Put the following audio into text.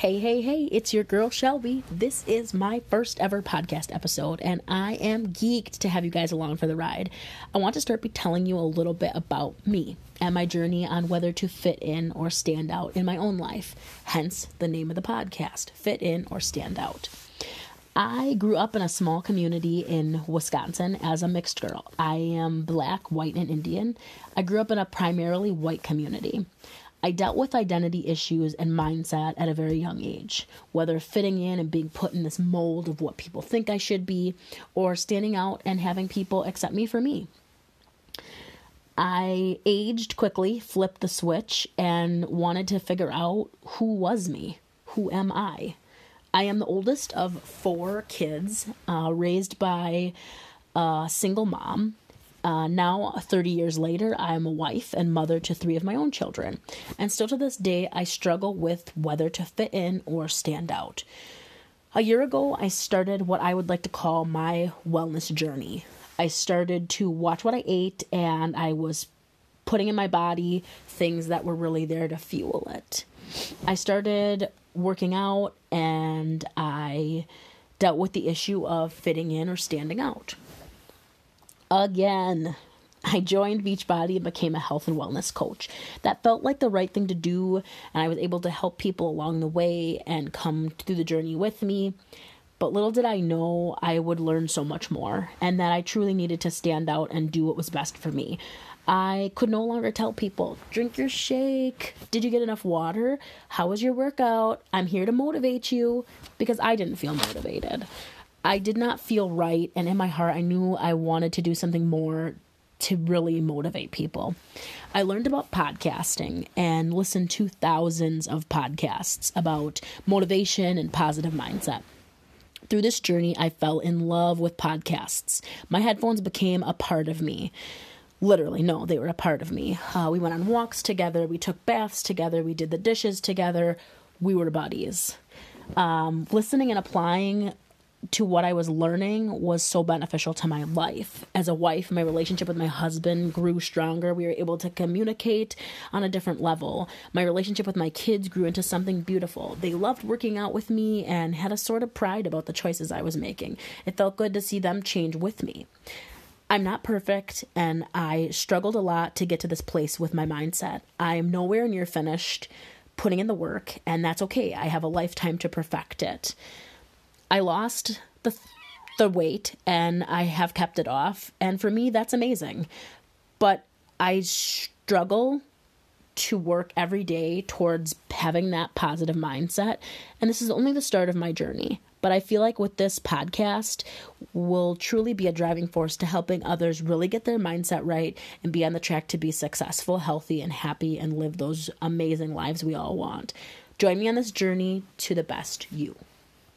Hey, hey, hey, it's your girl Shelby. This is my first ever podcast episode, and I am geeked to have you guys along for the ride. I want to start by telling you a little bit about me and my journey on whether to fit in or stand out in my own life, hence the name of the podcast Fit In or Stand Out. I grew up in a small community in Wisconsin as a mixed girl. I am black, white, and Indian. I grew up in a primarily white community. I dealt with identity issues and mindset at a very young age, whether fitting in and being put in this mold of what people think I should be, or standing out and having people accept me for me. I aged quickly, flipped the switch, and wanted to figure out who was me? Who am I? I am the oldest of four kids, uh, raised by a single mom. Uh, now, 30 years later, I am a wife and mother to three of my own children. And still to this day, I struggle with whether to fit in or stand out. A year ago, I started what I would like to call my wellness journey. I started to watch what I ate and I was putting in my body things that were really there to fuel it. I started working out and I dealt with the issue of fitting in or standing out again. I joined Beachbody and became a health and wellness coach. That felt like the right thing to do, and I was able to help people along the way and come through the journey with me. But little did I know I would learn so much more, and that I truly needed to stand out and do what was best for me. I could no longer tell people, drink your shake. Did you get enough water? How was your workout? I'm here to motivate you because I didn't feel motivated. I did not feel right, and in my heart, I knew I wanted to do something more to really motivate people. I learned about podcasting and listened to thousands of podcasts about motivation and positive mindset. Through this journey, I fell in love with podcasts. My headphones became a part of me. Literally, no, they were a part of me. Uh, we went on walks together, we took baths together, we did the dishes together, we were buddies. Um, listening and applying to what I was learning was so beneficial to my life. As a wife, my relationship with my husband grew stronger. We were able to communicate on a different level. My relationship with my kids grew into something beautiful. They loved working out with me and had a sort of pride about the choices I was making. It felt good to see them change with me. I'm not perfect and I struggled a lot to get to this place with my mindset. I'm nowhere near finished putting in the work, and that's okay. I have a lifetime to perfect it. I lost the the weight and I have kept it off and for me that's amazing. But I struggle to work every day towards having that positive mindset and this is only the start of my journey. But I feel like with this podcast will truly be a driving force to helping others really get their mindset right and be on the track to be successful, healthy, and happy and live those amazing lives we all want. Join me on this journey to the best you.